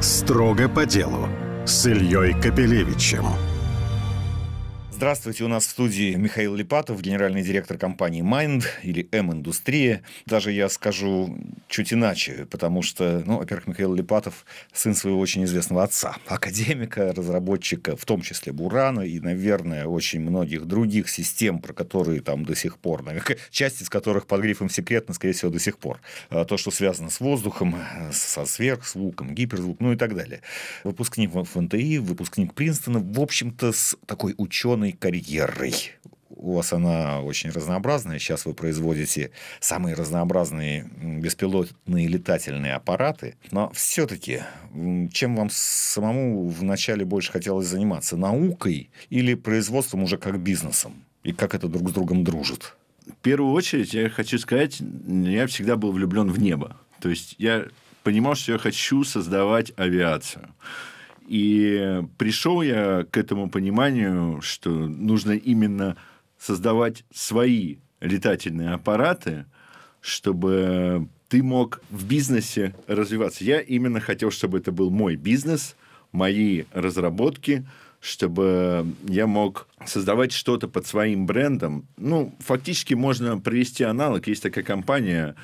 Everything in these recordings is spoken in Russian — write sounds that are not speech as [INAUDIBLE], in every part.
Строго по делу с Ильей Капелевичем. Здравствуйте, у нас в студии Михаил Липатов, генеральный директор компании Mind или М-индустрия. Даже я скажу чуть иначе, потому что, ну, во-первых, Михаил Липатов сын своего очень известного отца, [LAUGHS] академика, разработчика, в том числе Бурана и, наверное, очень многих других систем, про которые там до сих пор, наверное, [LAUGHS] часть из которых под грифом секретно, скорее всего, до сих пор. А то, что связано с воздухом, со сверхзвуком, гиперзвук, ну и так далее. Выпускник ФНТИ, выпускник Принстона, в общем-то, с такой ученый спортивной карьерой. У вас она очень разнообразная. Сейчас вы производите самые разнообразные беспилотные летательные аппараты. Но все-таки, чем вам самому вначале больше хотелось заниматься? Наукой или производством уже как бизнесом? И как это друг с другом дружит? В первую очередь, я хочу сказать, я всегда был влюблен в небо. То есть я понимал, что я хочу создавать авиацию. И пришел я к этому пониманию, что нужно именно создавать свои летательные аппараты, чтобы ты мог в бизнесе развиваться. Я именно хотел, чтобы это был мой бизнес, мои разработки, чтобы я мог создавать что-то под своим брендом. Ну, фактически можно привести аналог. Есть такая компания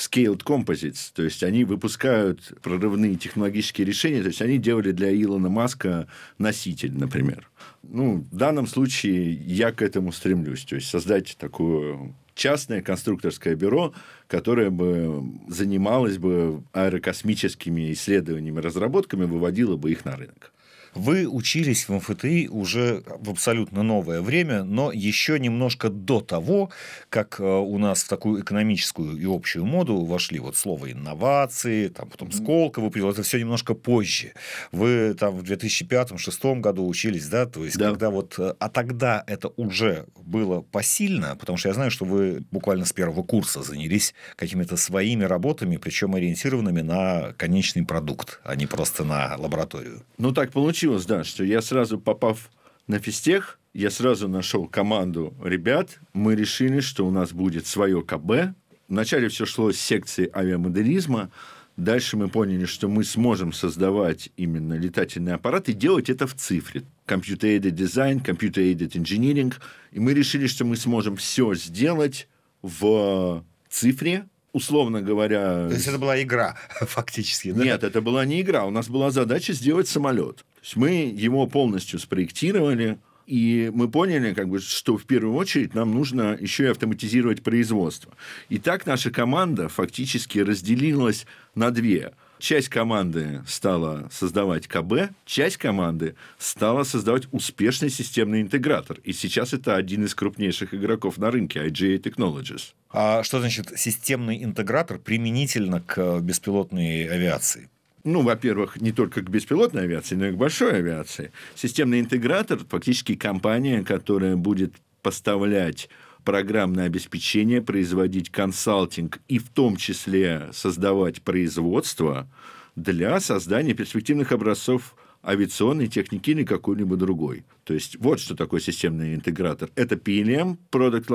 Scaled Composites, то есть они выпускают прорывные технологические решения, то есть они делали для Илона Маска носитель, например. Ну, в данном случае я к этому стремлюсь, то есть создать такое частное конструкторское бюро, которое бы занималось бы аэрокосмическими исследованиями, разработками, выводило бы их на рынок. Вы учились в МФТИ уже в абсолютно новое время, но еще немножко до того, как э, у нас в такую экономическую и общую моду вошли вот слово инновации, там потом Сколково, это все немножко позже. Вы там в 2005-2006 году учились, да, то есть да. когда вот, э, а тогда это уже было посильно, потому что я знаю, что вы буквально с первого курса занялись какими-то своими работами, причем ориентированными на конечный продукт, а не просто на лабораторию. Ну, так получилось получилось, да, что я сразу попав на физтех, я сразу нашел команду ребят, мы решили, что у нас будет свое КБ. Вначале все шло с секции авиамоделизма, Дальше мы поняли, что мы сможем создавать именно летательный аппарат и делать это в цифре. Computer-aided design, computer-aided engineering. И мы решили, что мы сможем все сделать в цифре, условно говоря... То есть это была игра, [LAUGHS] фактически, да? Нет, это была не игра. У нас была задача сделать самолет. То есть мы его полностью спроектировали, и мы поняли, как бы, что в первую очередь нам нужно еще и автоматизировать производство. И так наша команда фактически разделилась на две – Часть команды стала создавать КБ, часть команды стала создавать успешный системный интегратор. И сейчас это один из крупнейших игроков на рынке, IGA Technologies. А что значит системный интегратор применительно к беспилотной авиации? Ну, во-первых, не только к беспилотной авиации, но и к большой авиации. Системный интегратор фактически компания, которая будет поставлять программное обеспечение, производить консалтинг и в том числе создавать производство для создания перспективных образцов авиационной техники или какой-либо другой. То есть вот что такое системный интегратор. Это PLM, Product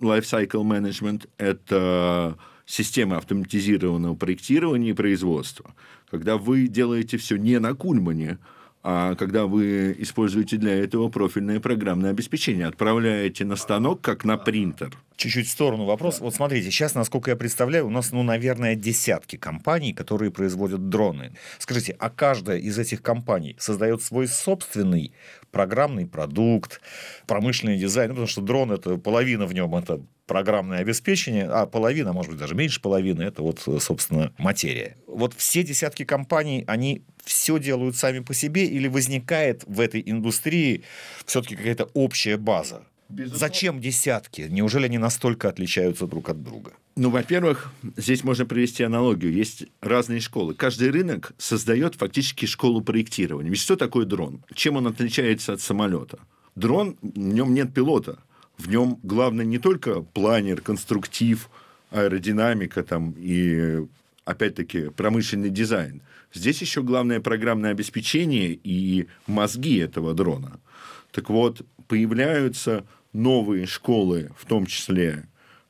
Lifecycle Management, это система автоматизированного проектирования и производства. Когда вы делаете все не на Кульмане, а когда вы используете для этого профильное программное обеспечение, отправляете на станок, как на принтер. Чуть-чуть в сторону вопрос. Вот смотрите, сейчас, насколько я представляю, у нас, ну, наверное, десятки компаний, которые производят дроны. Скажите, а каждая из этих компаний создает свой собственный программный продукт, промышленный дизайн, ну, потому что дрон это половина в нем это программное обеспечение, а половина, может быть, даже меньше половины, это вот, собственно, материя. Вот все десятки компаний, они все делают сами по себе или возникает в этой индустрии все-таки какая-то общая база? Безусловно. Зачем десятки? Неужели они настолько отличаются друг от друга? Ну, во-первых, здесь можно привести аналогию. Есть разные школы. Каждый рынок создает фактически школу проектирования. Ведь что такое дрон? Чем он отличается от самолета? Дрон, в нем нет пилота. В нем главное не только планер, конструктив, аэродинамика там, и, опять-таки, промышленный дизайн. Здесь еще главное программное обеспечение и мозги этого дрона. Так вот, появляются новые школы, в том числе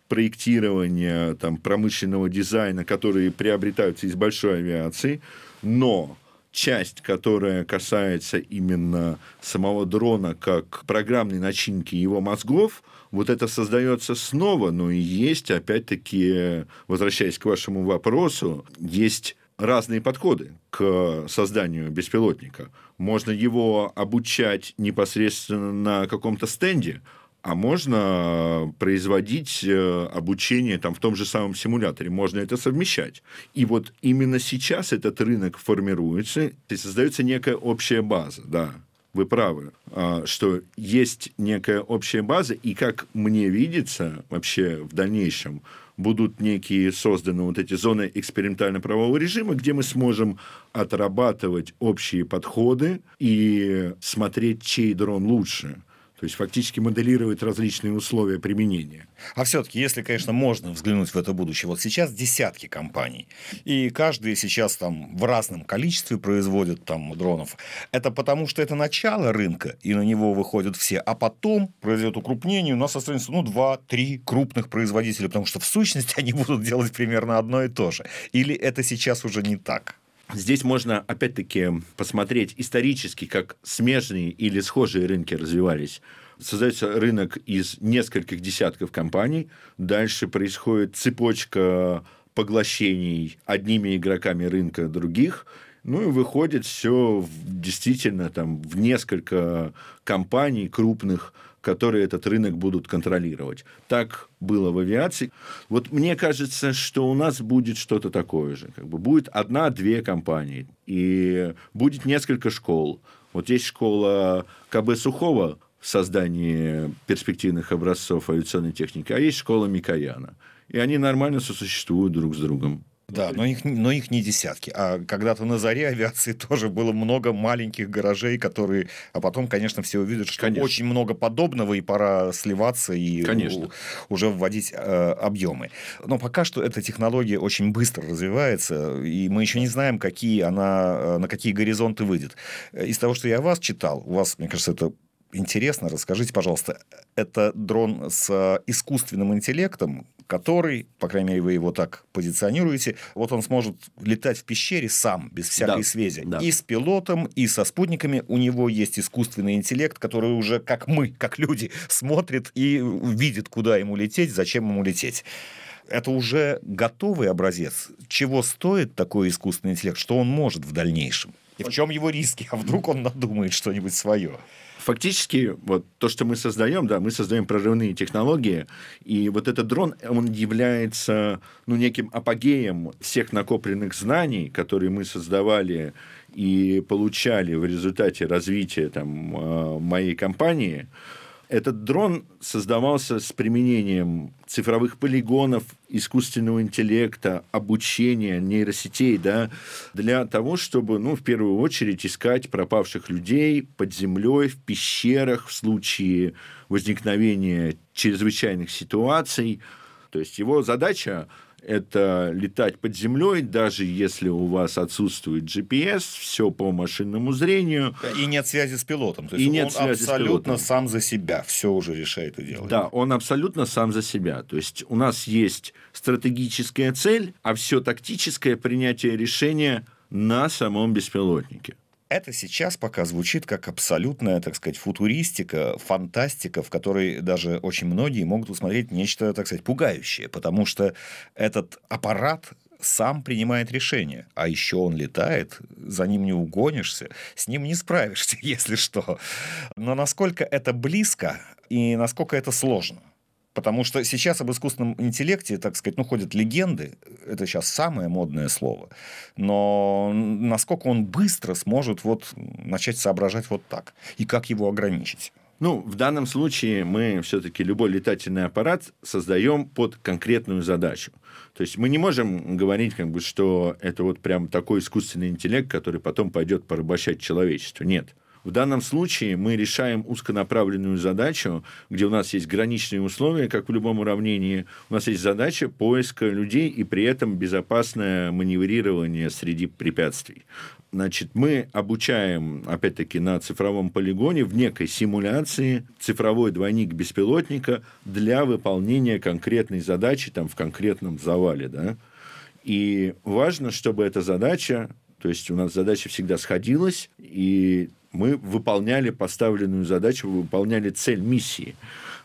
проектирования, там, промышленного дизайна, которые приобретаются из большой авиации, но часть, которая касается именно самого дрона как программной начинки его мозгов, вот это создается снова, но и есть, опять-таки, возвращаясь к вашему вопросу, есть разные подходы к созданию беспилотника. Можно его обучать непосредственно на каком-то стенде, а можно производить э, обучение там, в том же самом симуляторе, можно это совмещать. И вот именно сейчас этот рынок формируется, и создается некая общая база, да, вы правы, а, что есть некая общая база, и как мне видится вообще в дальнейшем, будут некие созданы вот эти зоны экспериментально-правового режима, где мы сможем отрабатывать общие подходы и смотреть, чей дрон лучше – то есть фактически моделировать различные условия применения. А все-таки, если, конечно, можно взглянуть в это будущее, вот сейчас десятки компаний, и каждый сейчас там в разном количестве производит там дронов. Это потому, что это начало рынка, и на него выходят все, а потом произойдет укрупнение, у нас останется, ну, два-три крупных производителя, потому что в сущности [LAUGHS] они будут делать примерно одно и то же. Или это сейчас уже не так? Здесь можно, опять-таки, посмотреть исторически, как смежные или схожие рынки развивались. Создается рынок из нескольких десятков компаний. Дальше происходит цепочка поглощений одними игроками рынка других. Ну и выходит все действительно там в несколько компаний крупных, которые этот рынок будут контролировать. Так было в авиации. Вот мне кажется, что у нас будет что-то такое же. Как бы будет одна-две компании, и будет несколько школ. Вот есть школа КБ Сухого в создании перспективных образцов авиационной техники, а есть школа Микояна. И они нормально сосуществуют друг с другом. Да, но их, но их не десятки. А когда-то на заре авиации [LAUGHS] тоже было много маленьких гаражей, которые... А потом, конечно, все увидят, что конечно. очень много подобного, и пора сливаться и конечно. уже вводить э, объемы. Но пока что эта технология очень быстро развивается, и мы еще не знаем, какие она, э, на какие горизонты выйдет. Из того, что я вас читал, у вас, мне кажется, это интересно. Расскажите, пожалуйста, это дрон с искусственным интеллектом, который, по крайней мере, вы его так позиционируете, вот он сможет летать в пещере сам, без всякой да, связи. Да. И с пилотом, и со спутниками. У него есть искусственный интеллект, который уже, как мы, как люди, смотрит и видит, куда ему лететь, зачем ему лететь это уже готовый образец. Чего стоит такой искусственный интеллект? Что он может в дальнейшем? И в чем его риски? А вдруг он надумает что-нибудь свое? фактически вот то, что мы создаем, да, мы создаем прорывные технологии, и вот этот дрон, он является ну, неким апогеем всех накопленных знаний, которые мы создавали и получали в результате развития там, э, моей компании – этот дрон создавался с применением цифровых полигонов, искусственного интеллекта, обучения, нейросетей, да, для того, чтобы, ну, в первую очередь, искать пропавших людей под землей, в пещерах в случае возникновения чрезвычайных ситуаций. То есть его задача это летать под землей, даже если у вас отсутствует GPS, все по машинному зрению. И нет связи с пилотом. То есть и он нет связи абсолютно сам за себя все уже решает и делает. Да, он абсолютно сам за себя. То есть у нас есть стратегическая цель, а все тактическое принятие решения на самом беспилотнике это сейчас пока звучит как абсолютная, так сказать, футуристика, фантастика, в которой даже очень многие могут усмотреть нечто, так сказать, пугающее, потому что этот аппарат сам принимает решение, а еще он летает, за ним не угонишься, с ним не справишься, [LAUGHS] если что. Но насколько это близко и насколько это сложно? Потому что сейчас об искусственном интеллекте, так сказать, ну, ходят легенды. Это сейчас самое модное слово. Но насколько он быстро сможет вот начать соображать вот так? И как его ограничить? Ну, в данном случае мы все-таки любой летательный аппарат создаем под конкретную задачу. То есть мы не можем говорить, как бы, что это вот прям такой искусственный интеллект, который потом пойдет порабощать человечество. Нет. В данном случае мы решаем узконаправленную задачу, где у нас есть граничные условия, как в любом уравнении. У нас есть задача поиска людей и при этом безопасное маневрирование среди препятствий. Значит, мы обучаем, опять-таки, на цифровом полигоне в некой симуляции цифровой двойник беспилотника для выполнения конкретной задачи там, в конкретном завале. Да? И важно, чтобы эта задача То есть у нас задача всегда сходилась, и мы выполняли поставленную задачу, выполняли цель миссии.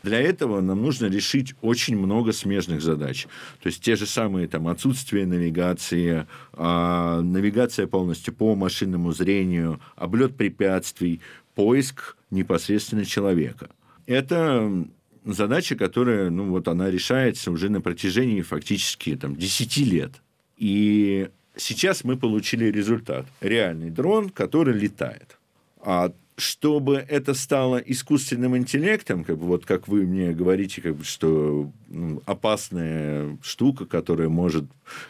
Для этого нам нужно решить очень много смежных задач. То есть те же самые там, отсутствие навигации, э, навигация полностью по машинному зрению, облет препятствий, поиск непосредственно человека. Это задача, которая, ну, вот она решается уже на протяжении фактически там, 10 лет. И сейчас мы получили результат. Реальный дрон, который летает. А чтобы это стало искусственным интеллектом, как бы вот как вы мне говорите, как бы, что ну, опасная штука, которая может,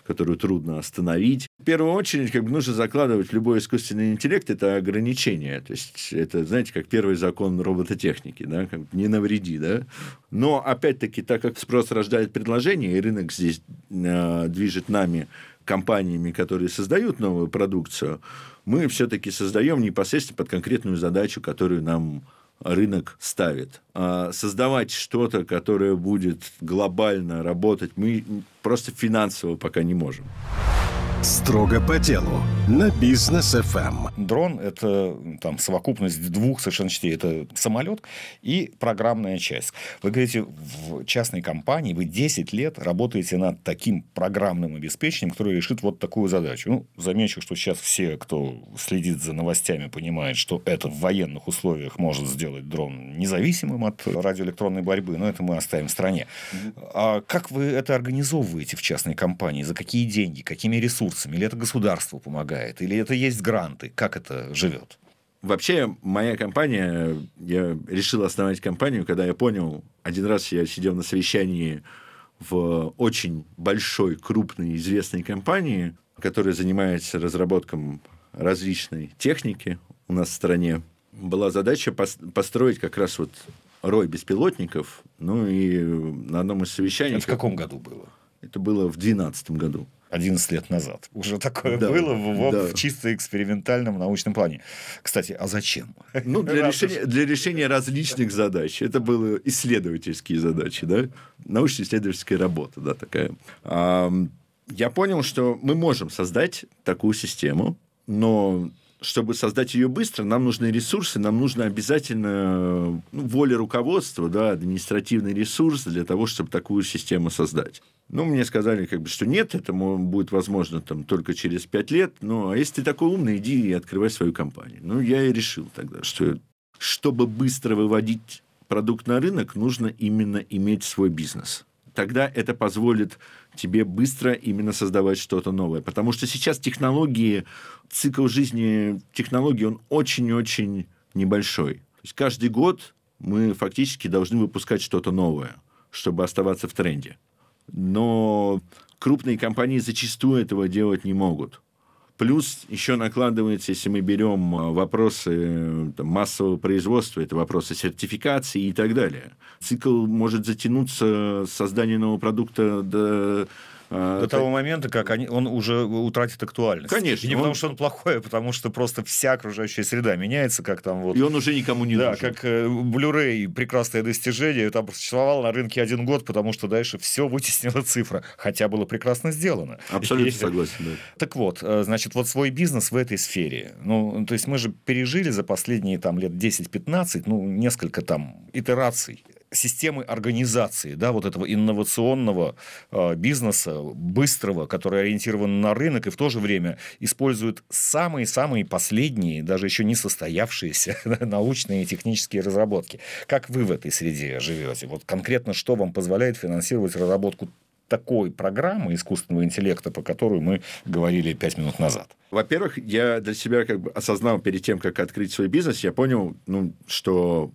которую трудно остановить. В первую очередь, как бы нужно закладывать любой искусственный интеллект это ограничение. То есть это, знаете, как первый закон робототехники, да, как не навреди, да. Но опять-таки, так как спрос рождает предложение, и рынок здесь э, движет нами компаниями, которые создают новую продукцию, мы все-таки создаем непосредственно под конкретную задачу, которую нам рынок ставит. А создавать что-то, которое будет глобально работать, мы просто финансово пока не можем. Строго по делу на бизнес FM. Эм. Дрон это там совокупность двух совершенно частей. Это самолет и программная часть. Вы говорите, в частной компании вы 10 лет работаете над таким программным обеспечением, которое решит вот такую задачу. Ну, замечу, что сейчас все, кто следит за новостями, понимают, что это в военных условиях может сделать дрон независимым от радиоэлектронной борьбы, но это мы оставим в стране. А как вы это организовываете в частной компании? За какие деньги? Какими ресурсами? Ресурсами? Или это государство помогает? Или это есть гранты? Как это живет? Вообще, моя компания, я решил основать компанию, когда я понял, один раз я сидел на совещании в очень большой, крупной, известной компании, которая занимается разработкой различной техники у нас в стране. Была задача построить как раз вот рой беспилотников. Ну и на одном из совещаний... Это в каком году было? Это было в 2012 году. 11 лет назад. Уже такое да, было в, да. в чисто экспериментальном научном плане. Кстати, а зачем? Ну, для, решения, для решения различных задач. Это были исследовательские задачи, да? Научно-исследовательская работа, да, такая. Я понял, что мы можем создать такую систему, но чтобы создать ее быстро, нам нужны ресурсы, нам нужно обязательно ну, воля руководства, да, административный ресурс для того, чтобы такую систему создать. Ну, мне сказали, как бы, что нет, это будет возможно там, только через пять лет. Ну, а если ты такой умный, иди и открывай свою компанию. Ну, я и решил тогда, что чтобы быстро выводить продукт на рынок, нужно именно иметь свой бизнес. Тогда это позволит тебе быстро именно создавать что-то новое. Потому что сейчас технологии, цикл жизни технологий, он очень-очень небольшой. То есть каждый год мы фактически должны выпускать что-то новое, чтобы оставаться в тренде но крупные компании зачастую этого делать не могут. Плюс еще накладывается, если мы берем а, вопросы э, там, массового производства, это вопросы сертификации и так далее. Цикл может затянуться создание нового продукта до а, До того момента, как они, он уже утратит актуальность. Конечно. И не он... потому, что он плохой, а потому что просто вся окружающая среда меняется, как там вот... И он уже никому не да, нужен. Да, как э, Blu-ray, прекрасное достижение, там существовал на рынке один год, потому что дальше все вытеснила цифра, хотя было прекрасно сделано. Абсолютно и... согласен, да. Так вот, э, значит, вот свой бизнес в этой сфере. Ну, то есть мы же пережили за последние там лет 10-15, ну, несколько там итераций системы организации, да, вот этого инновационного э, бизнеса, быстрого, который ориентирован на рынок и в то же время использует самые-самые последние, даже еще не состоявшиеся [LAUGHS] научные и технические разработки. Как вы в этой среде живете? Вот конкретно что вам позволяет финансировать разработку такой программы искусственного интеллекта, по которой мы говорили пять минут назад? Во-первых, я для себя как бы осознал перед тем, как открыть свой бизнес, я понял, ну, что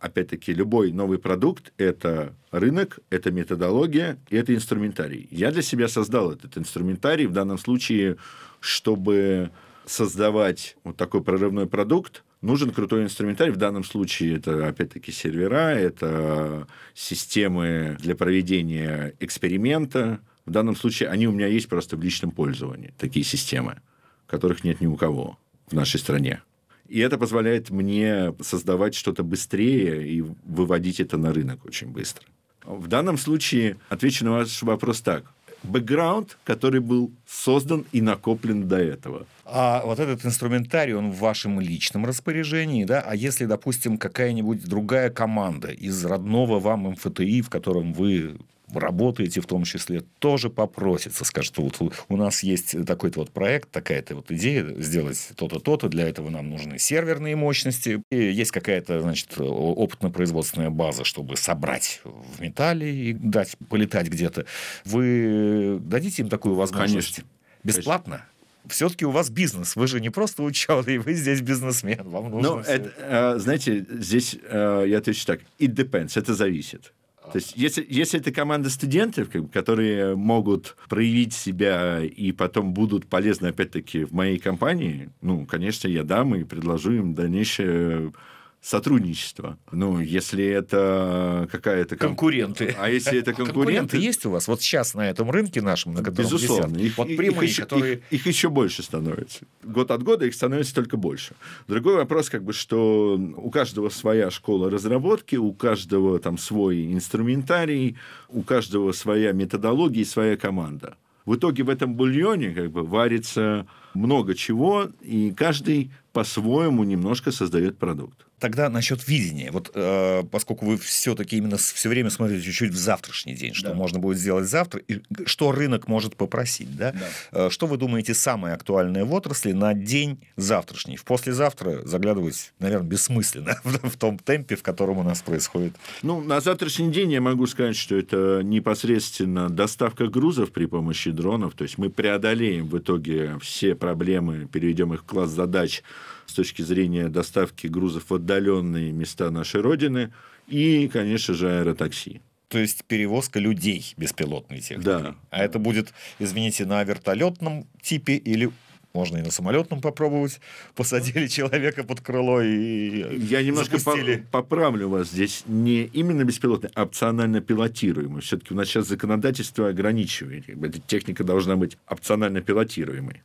опять-таки, любой новый продукт – это рынок, это методология и это инструментарий. Я для себя создал этот инструментарий в данном случае, чтобы создавать вот такой прорывной продукт, нужен крутой инструментарий. В данном случае это, опять-таки, сервера, это системы для проведения эксперимента. В данном случае они у меня есть просто в личном пользовании, такие системы, которых нет ни у кого в нашей стране. И это позволяет мне создавать что-то быстрее и выводить это на рынок очень быстро. В данном случае отвечу на ваш вопрос так. бэкграунд, который был создан и накоплен до этого. А вот этот инструментарий, он в вашем личном распоряжении, да? А если, допустим, какая-нибудь другая команда из родного вам МФТИ, в котором вы работаете в том числе, тоже попросится, скажет, вот у нас есть такой-то вот проект, такая-то вот идея сделать то-то, то-то, для этого нам нужны серверные мощности, и есть какая-то, значит, опытно-производственная база, чтобы собрать в металле и дать полетать где-то. Вы дадите им такую возможность? Конечно. Бесплатно? Конечно все-таки у вас бизнес. Вы же не просто ученый, вы здесь бизнесмен. Вам нужно ну, это, э, знаете, здесь э, я отвечу так. It depends. Это зависит. То есть, если, если это команда студентов, которые могут проявить себя и потом будут полезны, опять-таки, в моей компании, ну, конечно, я дам и предложу им дальнейшее сотрудничество. Ну, если это какая-то... Конкуренты. А если это [LAUGHS] конкуренты... Конкуренты есть у вас вот сейчас на этом рынке нашем, на котором Безусловно. Их, вот прямые, их, которые... их, их еще больше становится. Год от года их становится только больше. Другой вопрос, как бы, что у каждого своя школа разработки, у каждого там свой инструментарий, у каждого своя методология и своя команда. В итоге в этом бульоне как бы варится много чего, и каждый по-своему немножко создает продукт. Тогда насчет видения. Вот э, поскольку вы все-таки именно все время смотрите чуть-чуть в завтрашний день, что да. можно будет сделать завтра, и что рынок может попросить, да? да. Э, что вы думаете самое актуальное в отрасли на день завтрашний? В послезавтра заглядывать, наверное, бессмысленно [LAUGHS] в, в том темпе, в котором у нас происходит. Ну, на завтрашний день я могу сказать, что это непосредственно доставка грузов при помощи дронов. То есть мы преодолеем в итоге все проблемы, переведем их в класс задач с точки зрения доставки грузов в отдаленные места нашей Родины и, конечно же, аэротакси. То есть перевозка людей беспилотной техники. Да. А это будет, извините, на вертолетном типе или можно и на самолетном попробовать. Посадили человека под крыло и Я немножко по поправлю вас. Здесь не именно беспилотный, а опционально пилотируемый. Все-таки у нас сейчас законодательство ограничивает. Эта техника должна быть опционально пилотируемой.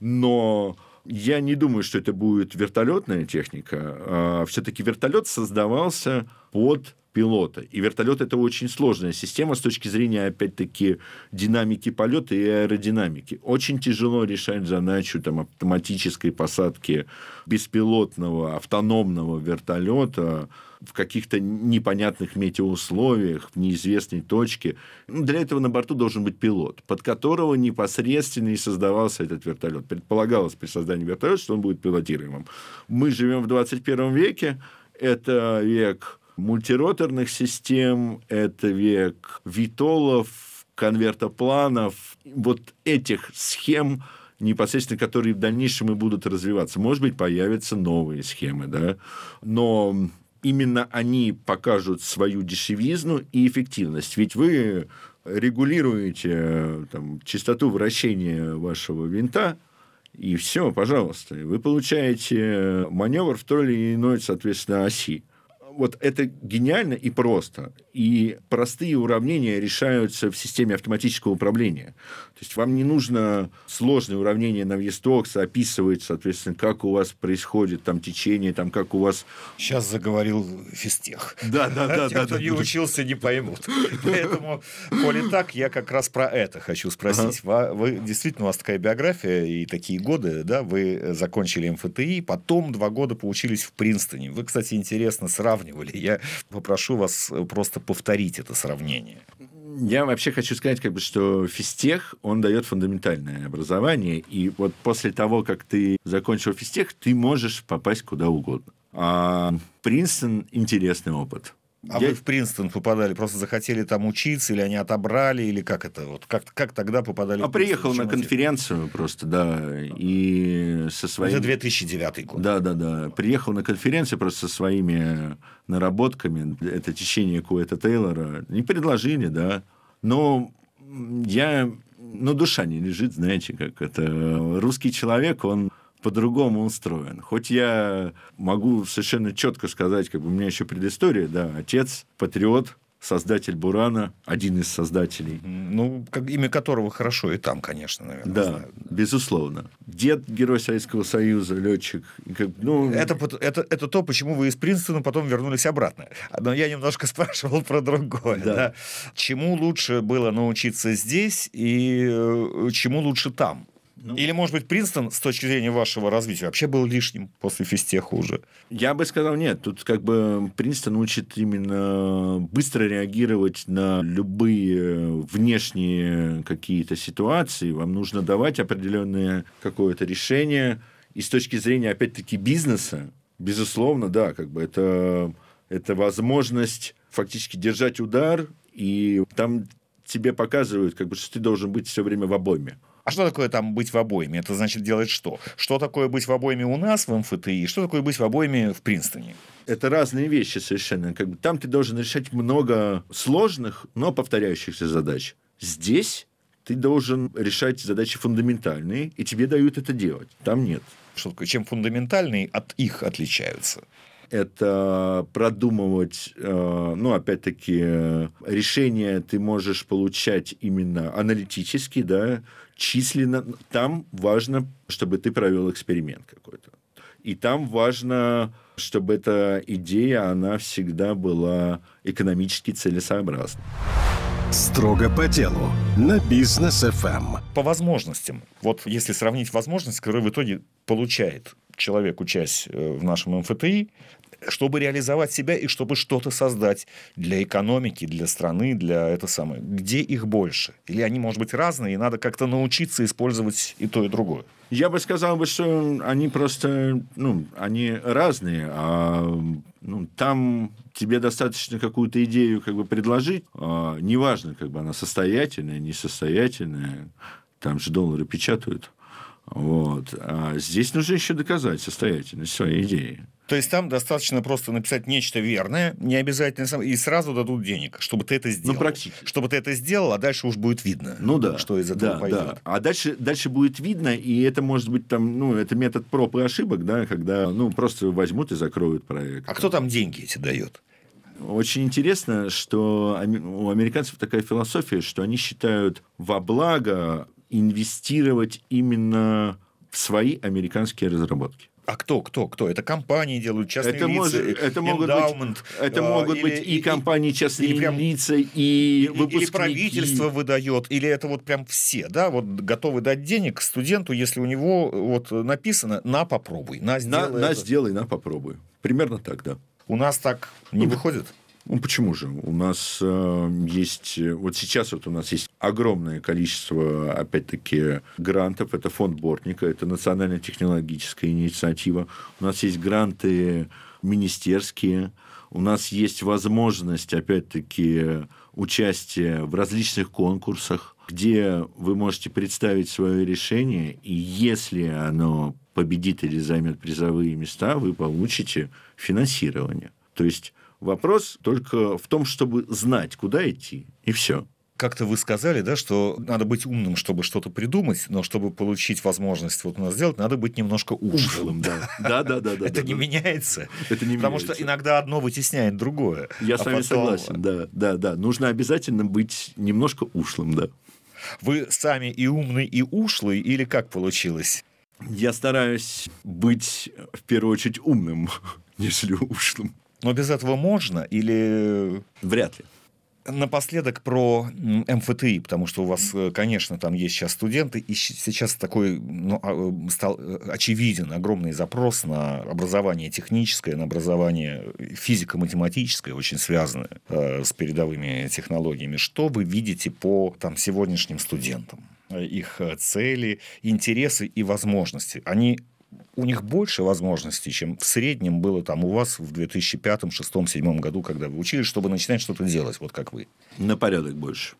Но я не думаю, что это будет вертолетная техника. А все-таки вертолет создавался под пилота. И вертолет это очень сложная система с точки зрения, опять-таки, динамики полета и аэродинамики. Очень тяжело решать задачу там, автоматической посадки беспилотного автономного вертолета в каких-то непонятных метеоусловиях, в неизвестной точке. Ну, для этого на борту должен быть пилот, под которого непосредственно и создавался этот вертолет. Предполагалось при создании вертолета, что он будет пилотируемым. Мы живем в 21 веке, это век мультироторных систем, это век витолов, конвертопланов, вот этих схем, непосредственно которые в дальнейшем и будут развиваться. Может быть, появятся новые схемы, да, но именно они покажут свою дешевизну и эффективность. Ведь вы регулируете там, частоту вращения вашего винта, и все, пожалуйста. Вы получаете маневр в той или иной, соответственно, оси вот это гениально и просто. И простые уравнения решаются в системе автоматического управления. То есть вам не нужно сложные уравнения на Вестокс описывать, соответственно, как у вас происходит там течение, там как у вас... Сейчас заговорил физтех. Да, да, да. Те, кто не учился, не поймут. Поэтому, коли так, я как раз про это хочу спросить. Вы действительно, у вас такая биография и такие годы, да, вы закончили МФТИ, потом два года поучились в Принстоне. Вы, кстати, интересно сравниваете сравнивали. Я попрошу вас просто повторить это сравнение. Я вообще хочу сказать, как бы, что физтех, он дает фундаментальное образование, и вот после того, как ты закончил физтех, ты можешь попасть куда угодно. А Принстон – интересный опыт. А я... вы в Принстон попадали, просто захотели там учиться, или они отобрали, или как это? Вот как, как тогда попадали? А приехал на конференцию просто, да, и со своими... Это 2009 год. Да, да, да. Приехал на конференцию просто со своими наработками. Это течение Куэта Тейлора. Не предложили, да. Но я... Ну, душа не лежит, знаете, как это... Русский человек, он по-другому устроен. Хоть я могу совершенно четко сказать, как бы у меня еще предыстория, да, отец патриот создатель Бурана, один из создателей. Ну, как, имя которого хорошо и там, конечно, наверное. Да, знаю. безусловно. Дед Герой Советского Союза, летчик. Как, ну, Это, это, это то, почему вы из Принстона потом вернулись обратно. Но я немножко [LAUGHS] спрашивал про другое. Да. да. Чему лучше было научиться здесь и э, чему лучше там? Ну. Или, может быть, Принстон с точки зрения вашего развития вообще был лишним после физтеха уже? Я бы сказал, нет. Тут как бы Принстон учит именно быстро реагировать на любые внешние какие-то ситуации. Вам нужно давать определенное какое-то решение. И с точки зрения, опять-таки, бизнеса, безусловно, да, как бы это, это возможность фактически держать удар, и там тебе показывают, как бы, что ты должен быть все время в обойме. А что такое там быть в обойме? Это значит делать что? Что такое быть в обойме у нас в МФТИ? Что такое быть в обойме в Принстоне? это разные вещи совершенно. Как бы там ты должен решать много сложных, но повторяющихся задач. Здесь ты должен решать задачи фундаментальные, и тебе дают это делать. Там нет. Что такое? Чем фундаментальные от их отличаются? Это продумывать, э, ну, опять-таки, э, решения ты можешь получать именно аналитически, да, численно. Там важно, чтобы ты провел эксперимент какой-то. И там важно, чтобы эта идея, она всегда была экономически целесообразна. Строго по делу на бизнес. ФМ. По возможностям. Вот если сравнить возможности, которые в итоге получает человек, учась э, в нашем МФТИ, чтобы реализовать себя и чтобы что-то создать для экономики, для страны, для это самое. Где их больше? Или они, может быть, разные, и надо как-то научиться использовать и то, и другое? Я бы сказал, бы, что они просто, ну, они разные, а ну, там тебе достаточно какую-то идею как бы предложить, а, неважно, как бы она состоятельная, несостоятельная, там же доллары печатают, вот. А здесь нужно еще доказать состоятельность своей идеи. То есть там достаточно просто написать нечто верное, не обязательно и сразу дадут денег, чтобы ты это сделал. практически. Чтобы ты это сделал, а дальше уж будет видно, Ну да. что из этого да, пойдет. да. А дальше, дальше будет видно, и это может быть там, ну, это метод проб и ошибок, да, когда, ну, просто возьмут и закроют проект. А кто там деньги эти дает? Очень интересно, что у американцев такая философия, что они считают во благо инвестировать именно в свои американские разработки. А кто, кто, кто? Это компании делают, частные Это, лица, может, это могут быть, это а, могут или- быть и компании, частные или прям- лица, и выпускники. Или правительство выдает, или это вот прям все, да, вот готовы дать денег студенту, если у него вот написано «на, попробуй», «на, На, сделай на это». сделай, на попробуй. Примерно так, да. У нас так не выходит? Ну, почему же? У нас э, есть... э, Вот сейчас вот у нас есть огромное количество, опять-таки, грантов. Это фонд Бортника, это национальная технологическая инициатива. У нас есть гранты министерские. У нас есть возможность, опять-таки, участия в различных конкурсах, где вы можете представить свое решение, и если оно победит или займет призовые места, вы получите финансирование. То есть Вопрос только в том, чтобы знать, куда идти, и все. Как-то вы сказали, да, что надо быть умным, чтобы что-то придумать, но чтобы получить возможность вот у нас сделать, надо быть немножко ушлым. да. Да, да, да. [LAUGHS] Это не меняется. Это не Потому что иногда одно вытесняет другое. Я А с вами согласен, да, да, да. Нужно обязательно быть немножко ушлым, да. Вы сами и умный, и ушлый, или как получилось? Я стараюсь быть в первую очередь умным, [LAUGHS] нежели ушлым. Но без этого можно? Или Вряд ли. Напоследок про МФТИ, потому что у вас, э, конечно, там есть сейчас студенты, и сейчас такой ну, а, э, стал э, очевиден огромный запрос на образование техническое, на образование физико-математическое, очень связанное э, с передовыми технологиями. Что вы видите по там, сегодняшним студентам? Их цели, интересы и возможности. Они у них больше возможностей, чем в среднем было там у вас в 2005, 2006, 2007 году, когда вы учились, чтобы начинать что-то делать, вот как вы. На порядок больше.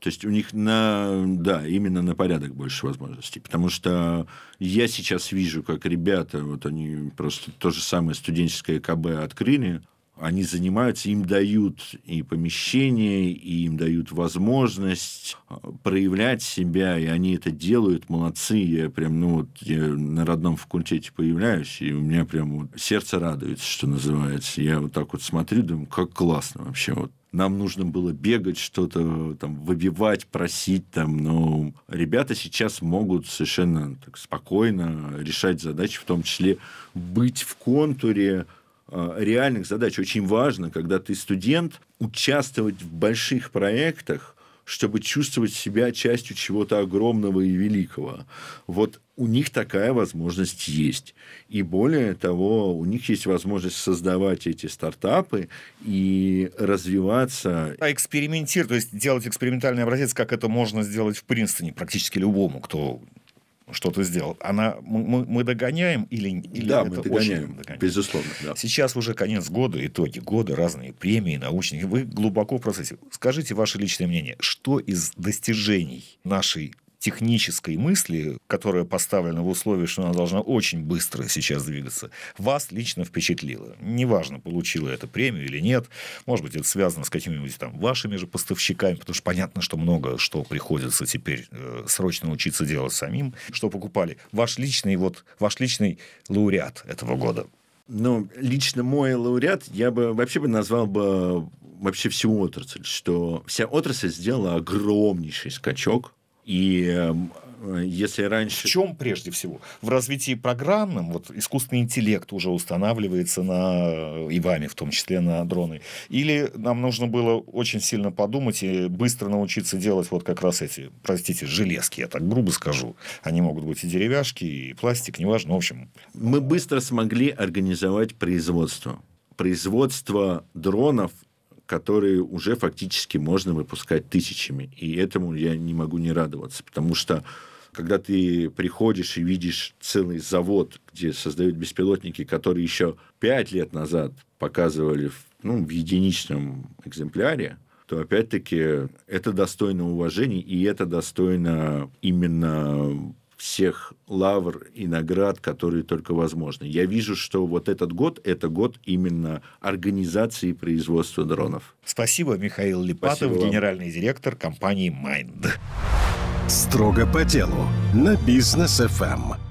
То есть у них на, да, именно на порядок больше возможностей. Потому что я сейчас вижу, как ребята, вот они просто то же самое студенческое КБ открыли, они занимаются, им дают и помещение, и им дают возможность а, проявлять себя, и они это делают, молодцы. Я прям, ну, вот я на родном факультете появляюсь, и у меня прям вот сердце радуется, что называется. Я вот так вот смотрю, думаю, как классно вообще. Вот нам нужно было бегать, что-то там выбивать, просить там. Но ребята сейчас могут совершенно так, спокойно решать задачи, в том числе быть в контуре реальных задач. Очень важно, когда ты студент, участвовать в больших проектах, чтобы чувствовать себя частью чего-то огромного и великого. Вот у них такая возможность есть. И более того, у них есть возможность создавать эти стартапы и развиваться. А экспериментировать, то есть делать экспериментальный образец, как это можно сделать в Принстоне практически любому, кто что-то сделал, она мы, мы догоняем или, или да, это мы догоняем, догоняем, безусловно. Да. Сейчас уже конец года, итоги года, разные премии научные. Вы глубоко в процессе. Скажите ваше личное мнение, что из достижений нашей технической мысли, которая поставлена в условии, что она должна очень быстро сейчас двигаться, вас лично впечатлила? Неважно, получила это премию или нет. Может быть, это связано с какими-нибудь там вашими же поставщиками, потому что понятно, что много что приходится теперь э, срочно учиться делать самим, что покупали. Ваш личный, вот, ваш личный лауреат этого года. Ну, лично мой лауреат я бы вообще бы назвал бы вообще всю отрасль, что вся отрасль сделала огромнейший скачок и эм, если раньше... В чем прежде всего? В развитии программном, вот искусственный интеллект уже устанавливается на, и вами в том числе на дроны. Или нам нужно было очень сильно подумать и быстро научиться делать вот как раз эти, простите, железки, я так грубо скажу. Они могут быть и деревяшки, и пластик, неважно, в общем. Мы быстро смогли организовать производство. Производство дронов которые уже фактически можно выпускать тысячами. И этому я не могу не радоваться, потому что когда ты приходишь и видишь целый завод, где создают беспилотники, которые еще пять лет назад показывали ну, в единичном экземпляре, то опять-таки это достойно уважения, и это достойно именно всех лавр и наград, которые только возможны. Я вижу, что вот этот год – это год именно организации производства дронов. Спасибо, Михаил Липатов, Спасибо генеральный директор компании Mind. Строго по делу на бизнес FM.